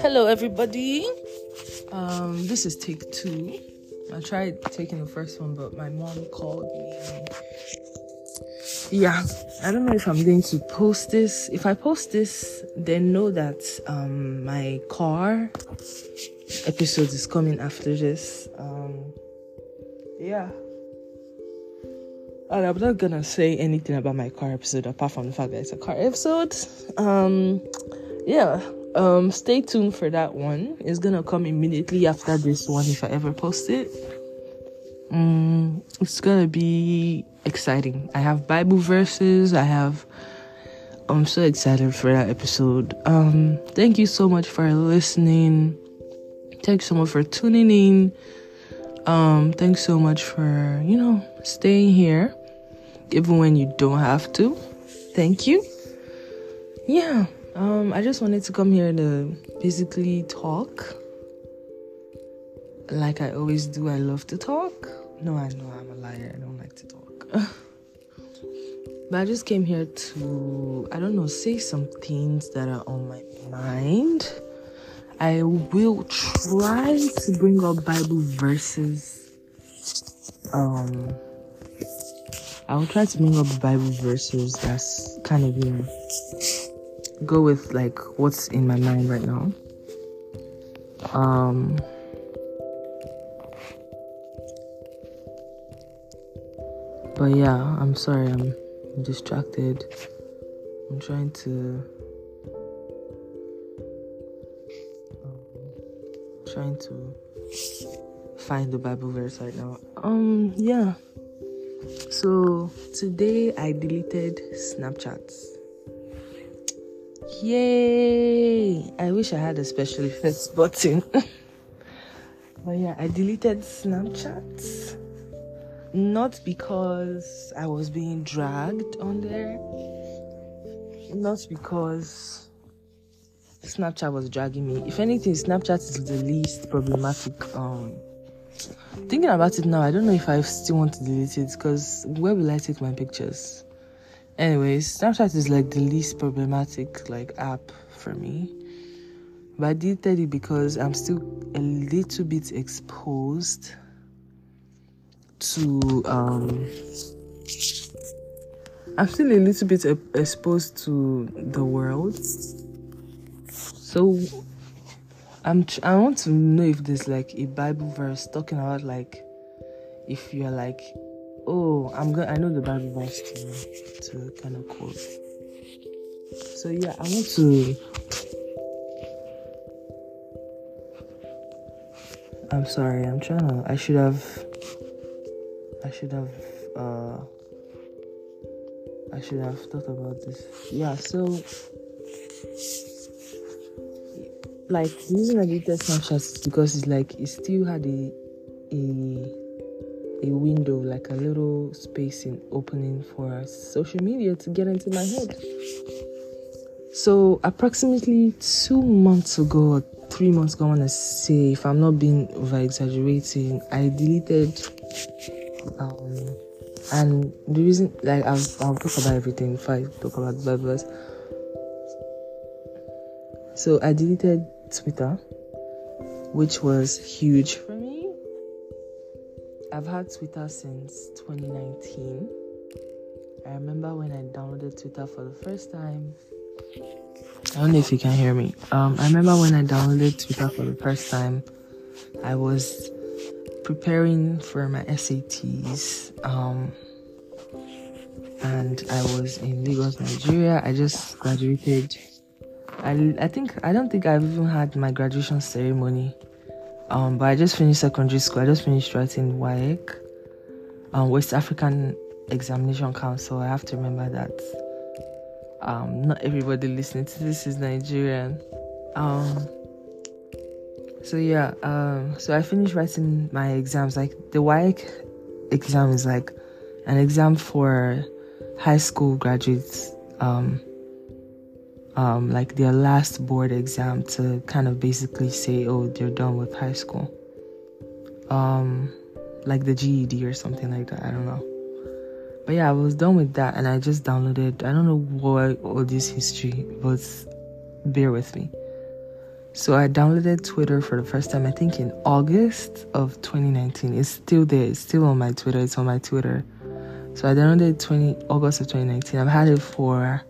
Hello, everybody. Um, this is take two. I tried taking the first one, but my mom called me. Yeah, I don't know if I'm going to post this. If I post this, then know that um, my car episode is coming after this. Um, yeah. And I'm not gonna say anything about my car episode apart from the fact that it's a car episode. Um, yeah. Um, stay tuned for that one. It's gonna come immediately after this one if I ever post it. Um, it's gonna be exciting. I have Bible verses. I have. I'm so excited for that episode. Um, thank you so much for listening. Thanks so much for tuning in. Um, thanks so much for you know staying here, even when you don't have to. Thank you. Yeah. Um, I just wanted to come here to basically talk. Like I always do, I love to talk. No, I know I'm a liar. I don't like to talk. but I just came here to, I don't know, say some things that are on my mind. I will try to bring up Bible verses. Um, I will try to bring up Bible verses that's kind of, you know, go with like what's in my mind right now. Um But yeah, I'm sorry, I'm distracted. I'm trying to um, trying to find the Bible verse right now. Um yeah. So today I deleted Snapchat. Yay! I wish I had a special effects button. but yeah, I deleted Snapchat. Not because I was being dragged on there. Not because Snapchat was dragging me. If anything, Snapchat is the least problematic. Um, thinking about it now, I don't know if I still want to delete it because where will I take my pictures? Anyways, Snapchat is like the least problematic like app for me. But I deleted it because I'm still a little bit exposed to um I'm still a little bit exposed to the world. So I'm I want to know if there's like a Bible verse talking about like if you're like oh I'm going I know the Bible verse to to kind of quote. So yeah, I want to I'm sorry, I'm trying to I should have I should have uh I should have thought about this. Yeah, so like using a deleted Snapchat because it's like it still had a a a window, like a little space in opening for social media to get into my head. So approximately two months ago or three months ago, I wanna say, if I'm not being over exaggerating, I deleted um and the reason like I'll, I'll talk about everything if I talk about the So I deleted Twitter, which was huge for me. I've had Twitter since 2019. I remember when I downloaded Twitter for the first time. I don't know if you can hear me. Um, I remember when I downloaded Twitter for the first time. I was preparing for my SATs. Um, and I was in Lagos, Nigeria. I just graduated. I, I think I don't think I've even had my graduation ceremony. Um, but I just finished secondary school. I just finished writing WAEC, um, West African Examination Council. I have to remember that. Um, not everybody listening to this is Nigerian. Um, so yeah, um, so I finished writing my exams. Like the WAEC exam is like an exam for high school graduates, um, um, like their last board exam to kind of basically say, oh, they're done with high school. Um, like the GED or something like that. I don't know. But yeah, I was done with that and I just downloaded. I don't know why all this history, but bear with me. So I downloaded Twitter for the first time, I think in August of 2019. It's still there, it's still on my Twitter, it's on my Twitter. So I downloaded 20 August of 2019. I've had it for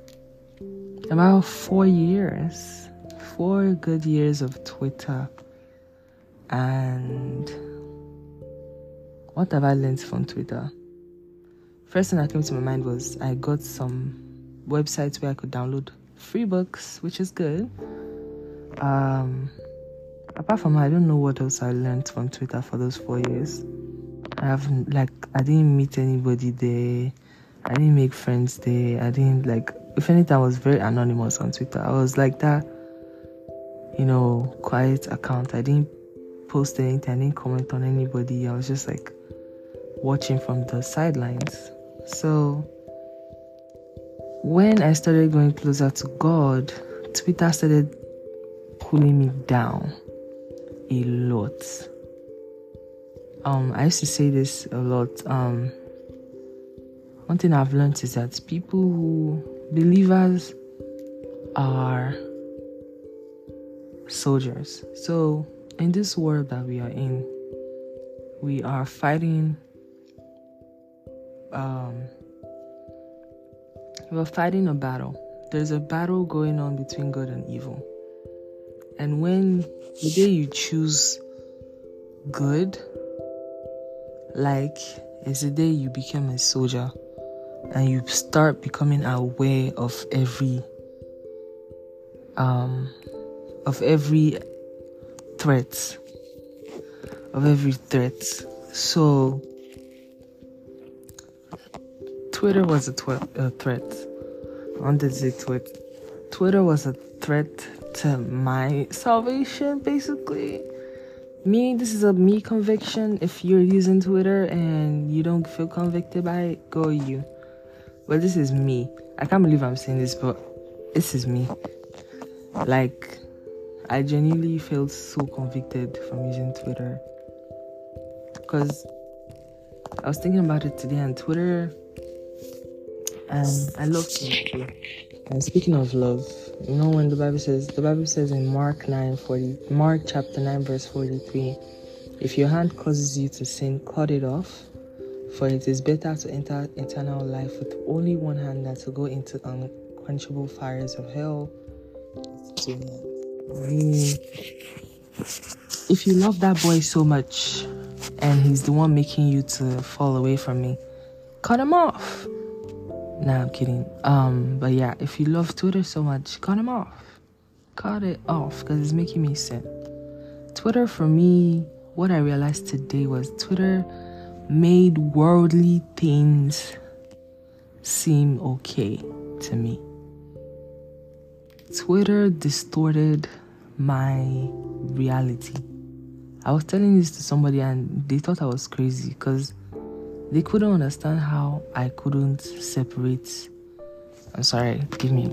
about four years. Four good years of Twitter. And what have I learned from Twitter? First thing that came to my mind was I got some websites where I could download free books, which is good. Um, apart from that, I don't know what else I learned from Twitter for those four years. I haven't like I didn't meet anybody there. I didn't make friends there. I didn't like if anything I was very anonymous on Twitter. I was like that, you know, quiet account. I didn't post anything, I didn't comment on anybody. I was just like watching from the sidelines. So when I started going closer to God, Twitter started pulling me down a lot. Um, I used to say this a lot. Um, one thing I've learned is that people who believers are soldiers. So in this world that we are in, we are fighting um, we're fighting a battle. There's a battle going on between good and evil. And when the day you choose good, like it's the day you become a soldier and you start becoming aware of every um of every threat of every threat so Twitter was a, tw- a threat. On the tweet. Twitter was a threat to my salvation, basically. Me, this is a me conviction. If you're using Twitter and you don't feel convicted by it, go you. But this is me. I can't believe I'm saying this, but this is me. Like, I genuinely felt so convicted from using Twitter. Because I was thinking about it today, on Twitter and I love too. And speaking of love, you know when the Bible says the Bible says in Mark nine forty Mark chapter nine verse forty three, if your hand causes you to sin, cut it off. For it is better to enter eternal life with only one hand than to go into unquenchable fires of hell. If you love that boy so much and he's the one making you to fall away from me, cut him off. Nah, I'm kidding. Um, but yeah, if you love Twitter so much, cut him off. Cut it off because it's making me sick. Twitter for me, what I realized today was Twitter made worldly things seem okay to me. Twitter distorted my reality. I was telling this to somebody and they thought I was crazy because they couldn't understand how I couldn't separate. I'm sorry, give me.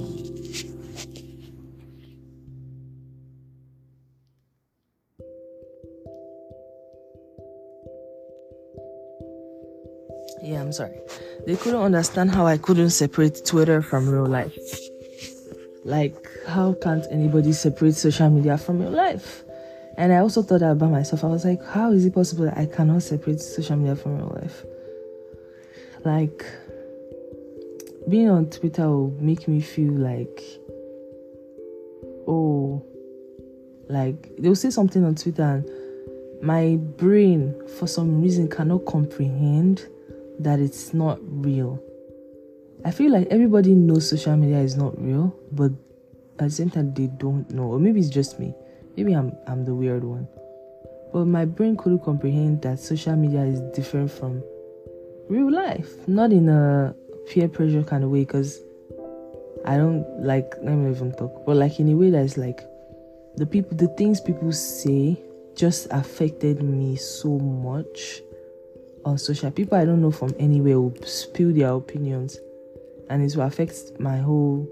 Yeah, I'm sorry. They couldn't understand how I couldn't separate Twitter from real life. Like, how can't anybody separate social media from real life? And I also thought that about myself. I was like, how is it possible that I cannot separate social media from real life? Like, being on Twitter will make me feel like, oh, like they'll say something on Twitter and my brain, for some reason, cannot comprehend that it's not real. I feel like everybody knows social media is not real, but at the same time they don't know. Or maybe it's just me. Maybe I'm I'm the weird one. But my brain couldn't comprehend that social media is different from real life, not in a peer pressure kind of way. Because I don't like. Let me even talk, but like in a way that's like the people, the things people say, just affected me so much on social. People I don't know from anywhere will spill their opinions, and it will affect my whole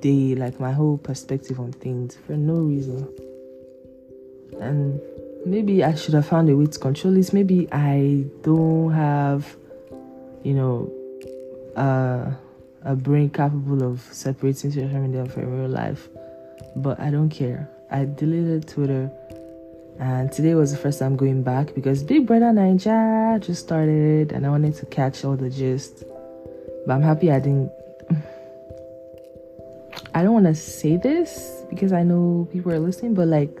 day, like my whole perspective on things for no reason. And maybe I should have found a way to control this. Maybe I don't have you know, a brain capable of separating social media from real life. But I don't care. I deleted Twitter, and today was the first time going back because Big Brother Naija just started, and I wanted to catch all the gist. But I'm happy I didn't. I don't want to say this because I know people are listening, but like,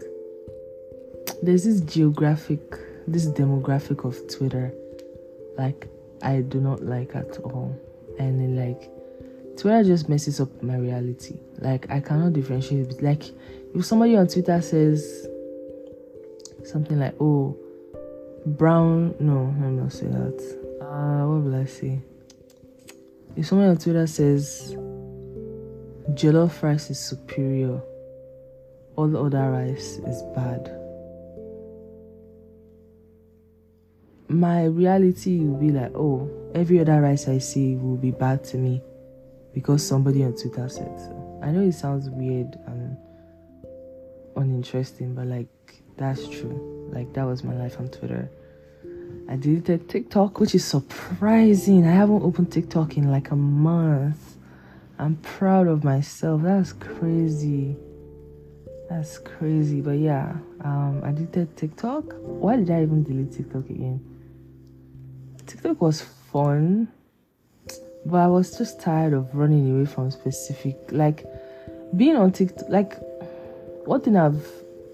there's this geographic, this demographic of Twitter, like I do not like at all, and then like Twitter just messes up my reality. Like I cannot differentiate. Like if somebody on Twitter says something like, "Oh, brown," no, let me not say that. Uh, what will I say? If someone on Twitter says jollof rice is superior, all other rice is bad. My reality will be like, oh, every other rice I see will be bad to me because somebody on Twitter said so. I know it sounds weird and uninteresting, but like that's true. Like that was my life on Twitter. I deleted TikTok, which is surprising. I haven't opened TikTok in like a month. I'm proud of myself. That's crazy. That's crazy. But yeah, um, I deleted TikTok. Why did I even delete TikTok again? TikTok was fun but I was just tired of running away from specific like being on TikTok. Like one thing I've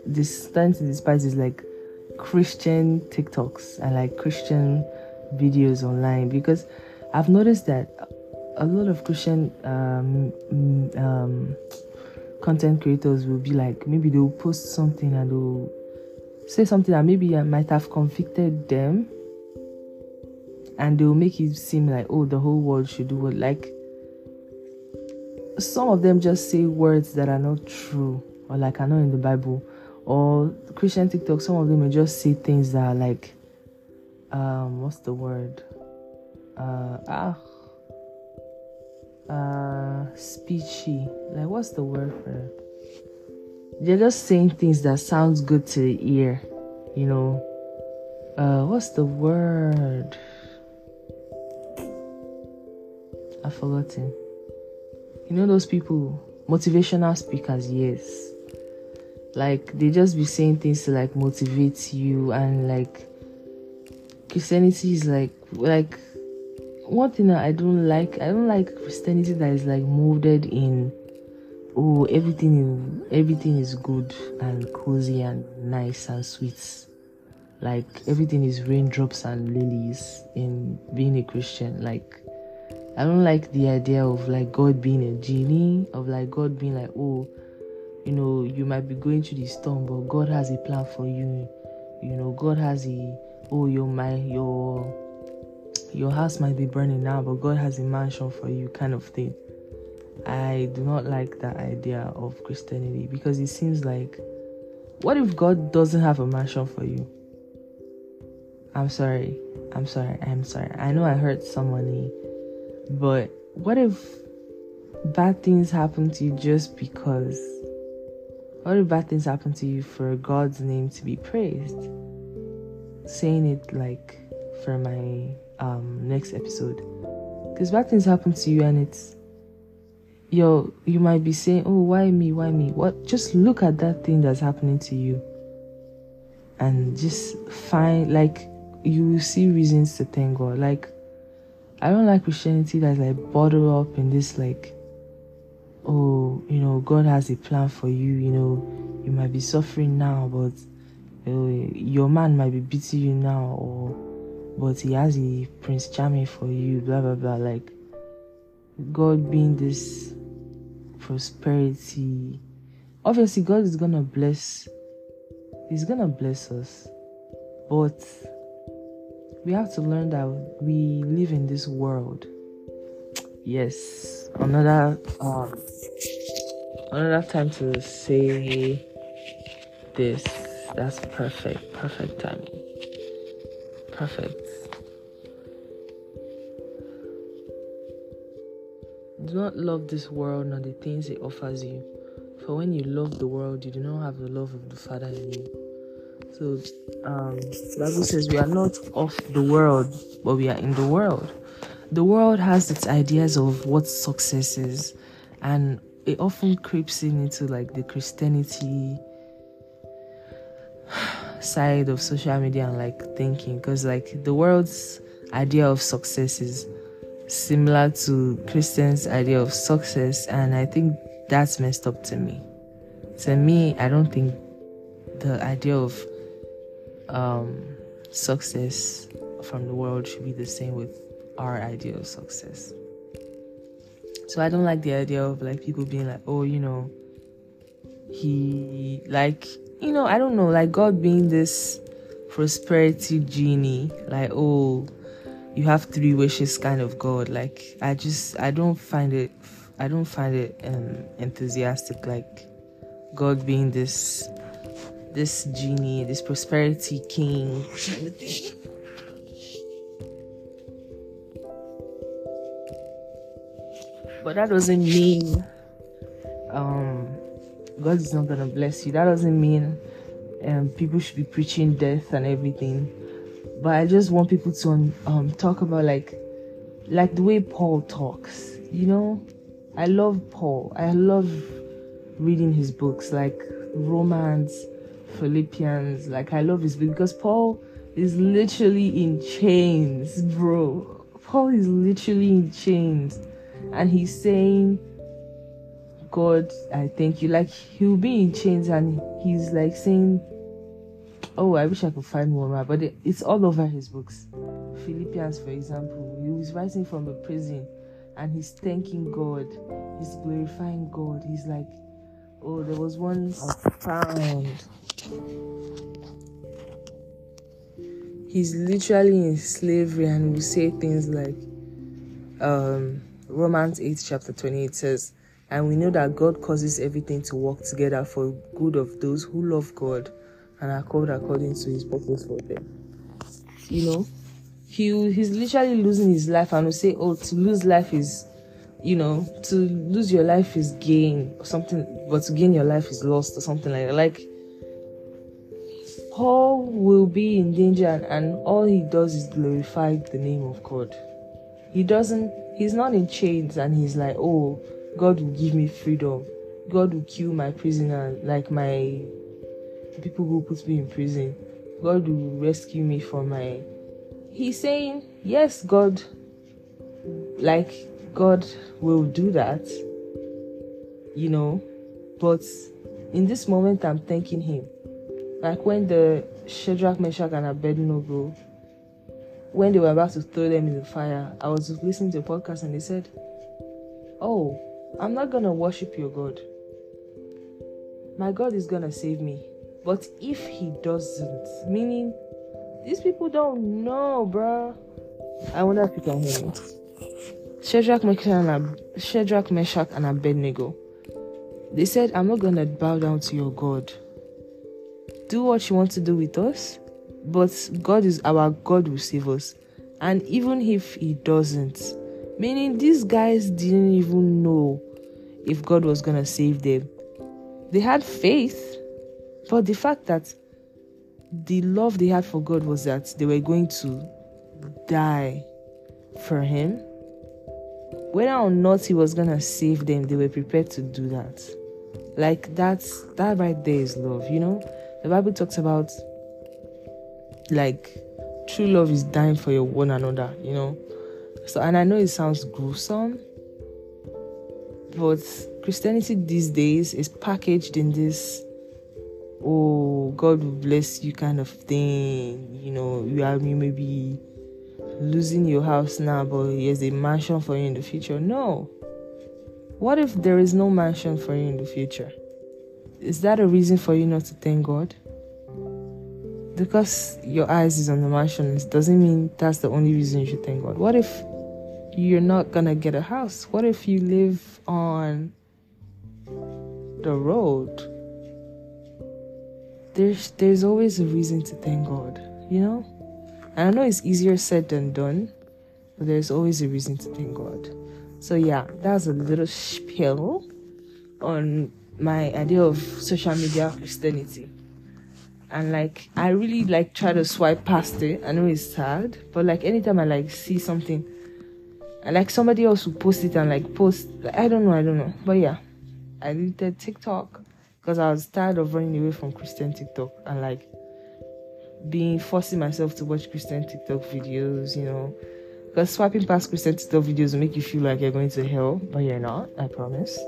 this starting to despise is like Christian TikToks and like Christian videos online because I've noticed that a lot of Christian um, um, content creators will be like maybe they'll post something and they'll say something that maybe I might have convicted them and they'll make it seem like oh the whole world should do it like some of them just say words that are not true or like are not in the bible or christian tiktok some of them may just say things that are like um what's the word? Uh ah uh speechy. Like what's the word for it? They're just saying things that sounds good to the ear you know? Uh what's the word? I've forgotten. You know those people, motivational speakers, yes. Like they just be saying things to like motivate you and like Christianity is like like one thing that I don't like, I don't like Christianity that is like molded in oh everything is everything is good and cozy and nice and sweet. Like everything is raindrops and lilies in being a Christian. Like I don't like the idea of like God being a genie, of like God being like, oh, you know, you might be going through the storm, but God has a plan for you. You know, God has a oh your my your your house might be burning now, but God has a mansion for you, kind of thing. I do not like that idea of Christianity because it seems like what if God doesn't have a mansion for you? I'm sorry. I'm sorry. I'm sorry. I know I hurt somebody but what if bad things happen to you just because? What the bad things happen to you for God's name to be praised? Saying it like for my um, next episode. Because bad things happen to you and it's yo, you might be saying, Oh, why me? Why me? What just look at that thing that's happening to you and just find like you will see reasons to thank God. Like I don't like Christianity that's like bottled up in this like oh, you know, God has a plan for you, you know, you might be suffering now, but uh, your man might be beating you now, or but he has a Prince Charming for you, blah blah blah. Like God being this prosperity. Obviously, God is gonna bless, He's gonna bless us, but we have to learn that we live in this world. Yes, another um, another time to say this. That's perfect, perfect timing. Perfect. Do not love this world nor the things it offers you. For when you love the world, you do not have the love of the Father in you. So um, Bible says we are not of the world, but we are in the world. The world has its ideas of what success is, and it often creeps in into like the Christianity side of social media and like thinking because like the world's idea of success is similar to Christians' idea of success, and I think that's messed up to me. To me, I don't think the idea of um, success from the world should be the same with our idea of success. So I don't like the idea of like people being like, oh, you know, he like, you know, I don't know, like God being this prosperity genie, like, oh, you have three wishes kind of God. Like I just I don't find it I don't find it um, enthusiastic like God being this this genie, this prosperity king But that doesn't mean um, God is not gonna bless you. That doesn't mean um, people should be preaching death and everything but I just want people to um, talk about like like the way Paul talks. You know, I love Paul. I love reading his books like Romans, Philippians. Like I love his book because Paul is literally in chains, bro. Paul is literally in chains, and he's saying, "God, I thank you." Like he'll be in chains, and he's like saying oh, I wish I could find more, but it's all over his books. Philippians, for example, he was writing from a prison and he's thanking God, he's glorifying God. He's like, oh, there was one found. He's literally in slavery and will say things like, um, Romans 8, chapter 28 says, and we know that God causes everything to work together for good of those who love God and are called according to his purpose for them. You know, he he's literally losing his life and will say, Oh, to lose life is you know, to lose your life is gain or something, but to gain your life is lost or something like that. Like Paul will be in danger and, and all he does is glorify the name of God. He doesn't he's not in chains and he's like, Oh, God will give me freedom. God will kill my prisoner, like my people who put me in prison. God will rescue me from my. He's saying, yes, God, like, God will do that, you know, but in this moment, I'm thanking Him. Like when the Shadrach, Meshach, and Abednego, when they were about to throw them in the fire, I was listening to a podcast and they said, Oh, I'm not gonna worship your God. My God is gonna save me. But if he doesn't, meaning these people don't know, bruh. I wonder if you can hear me. Shadrach, Meshach, and, Abednego. They said, I'm not gonna bow down to your God. Do what you want to do with us, but God is our God will save us. And even if He doesn't, meaning these guys didn't even know if God was gonna save them. They had faith, but the fact that the love they had for God was that they were going to die for Him, whether or not He was gonna save them, they were prepared to do that. Like that's that right there is love, you know. The Bible talks about like true love is dying for your one another, you know. So, and I know it sounds gruesome, but Christianity these days is packaged in this oh god will bless you kind of thing you know? You are you may be losing your house now but here's a mansion for you in the future. No. What if there is no mansion for you in the future? Is that a reason for you not to thank god because your eyes is on the mansions doesn't mean that's the only reason you should thank god what if you're not gonna get a house what if you live on the road there's there's always a reason to thank God, you know? And I know it's easier said than done, but there's always a reason to thank God. So yeah, that's a little spiel on my idea of social media Christianity. And like I really like try to swipe past it. I know it's sad, but like anytime I like see something, and like somebody else will post it and like post. I don't know, I don't know, but yeah, I deleted TikTok because I was tired of running away from Christian TikTok and like being forcing myself to watch Christian TikTok videos, you know. Because swiping past Christian TikTok videos will make you feel like you're going to hell, but you're not, I promise.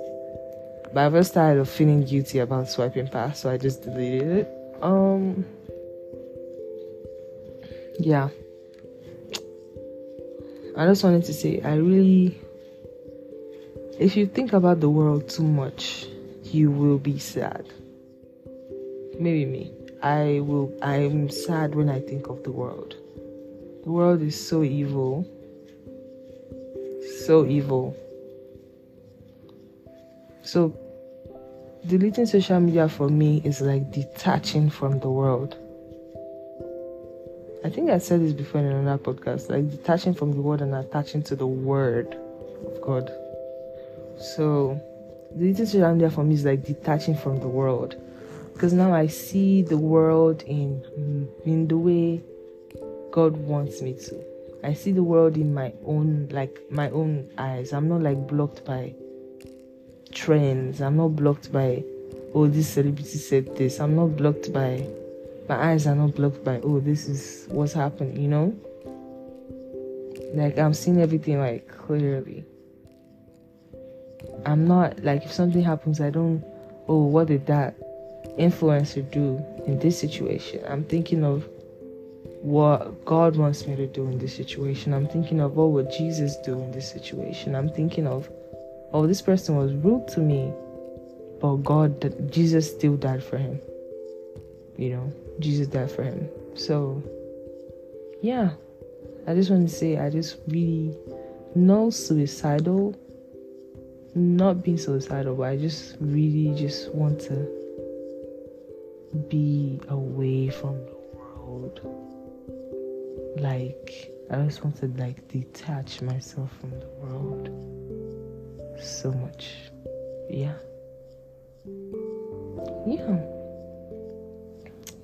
But I was tired of feeling guilty about swiping past, so I just deleted it. Um yeah. I just wanted to say I really if you think about the world too much, you will be sad. Maybe me. I will I'm sad when I think of the world. The world is so evil. So evil. So deleting social media for me is like detaching from the world. I think I said this before in another podcast, like detaching from the world and attaching to the word of God. So, deleting social media for me is like detaching from the world, because now I see the world in in the way God wants me to. I see the world in my own like my own eyes. I'm not like blocked by trends. I'm not blocked by oh this celebrity said this. I'm not blocked by my eyes are not blocked by oh this is what's happening, you know? Like I'm seeing everything like clearly. I'm not like if something happens, I don't. Oh, what did that influencer do in this situation? I'm thinking of what God wants me to do in this situation. I'm thinking of what would Jesus do in this situation. I'm thinking of, oh, this person was rude to me, but God, Jesus still died for him. You know, Jesus died for him. So, yeah, I just want to say, I just really no suicidal not being suicidal, but I just really just want to be away from the world. Like I just want to like detach myself from the world so much. Yeah. Yeah.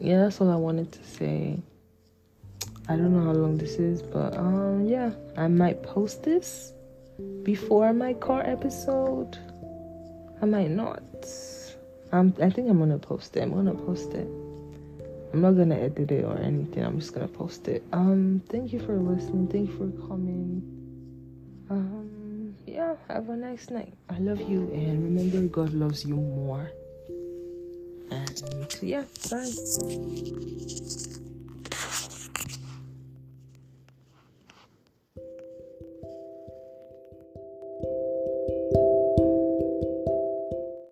Yeah, that's all I wanted to say. I don't know how long this is, but um yeah, I might post this before my car episode. I might not. Um, I think I'm gonna post it. I'm gonna post it. I'm not gonna edit it or anything. I'm just gonna post it. Um, thank you for listening. Thank you for coming. Um, yeah. Have a nice night. I love you, and remember, God loves you more. And yeah, bye.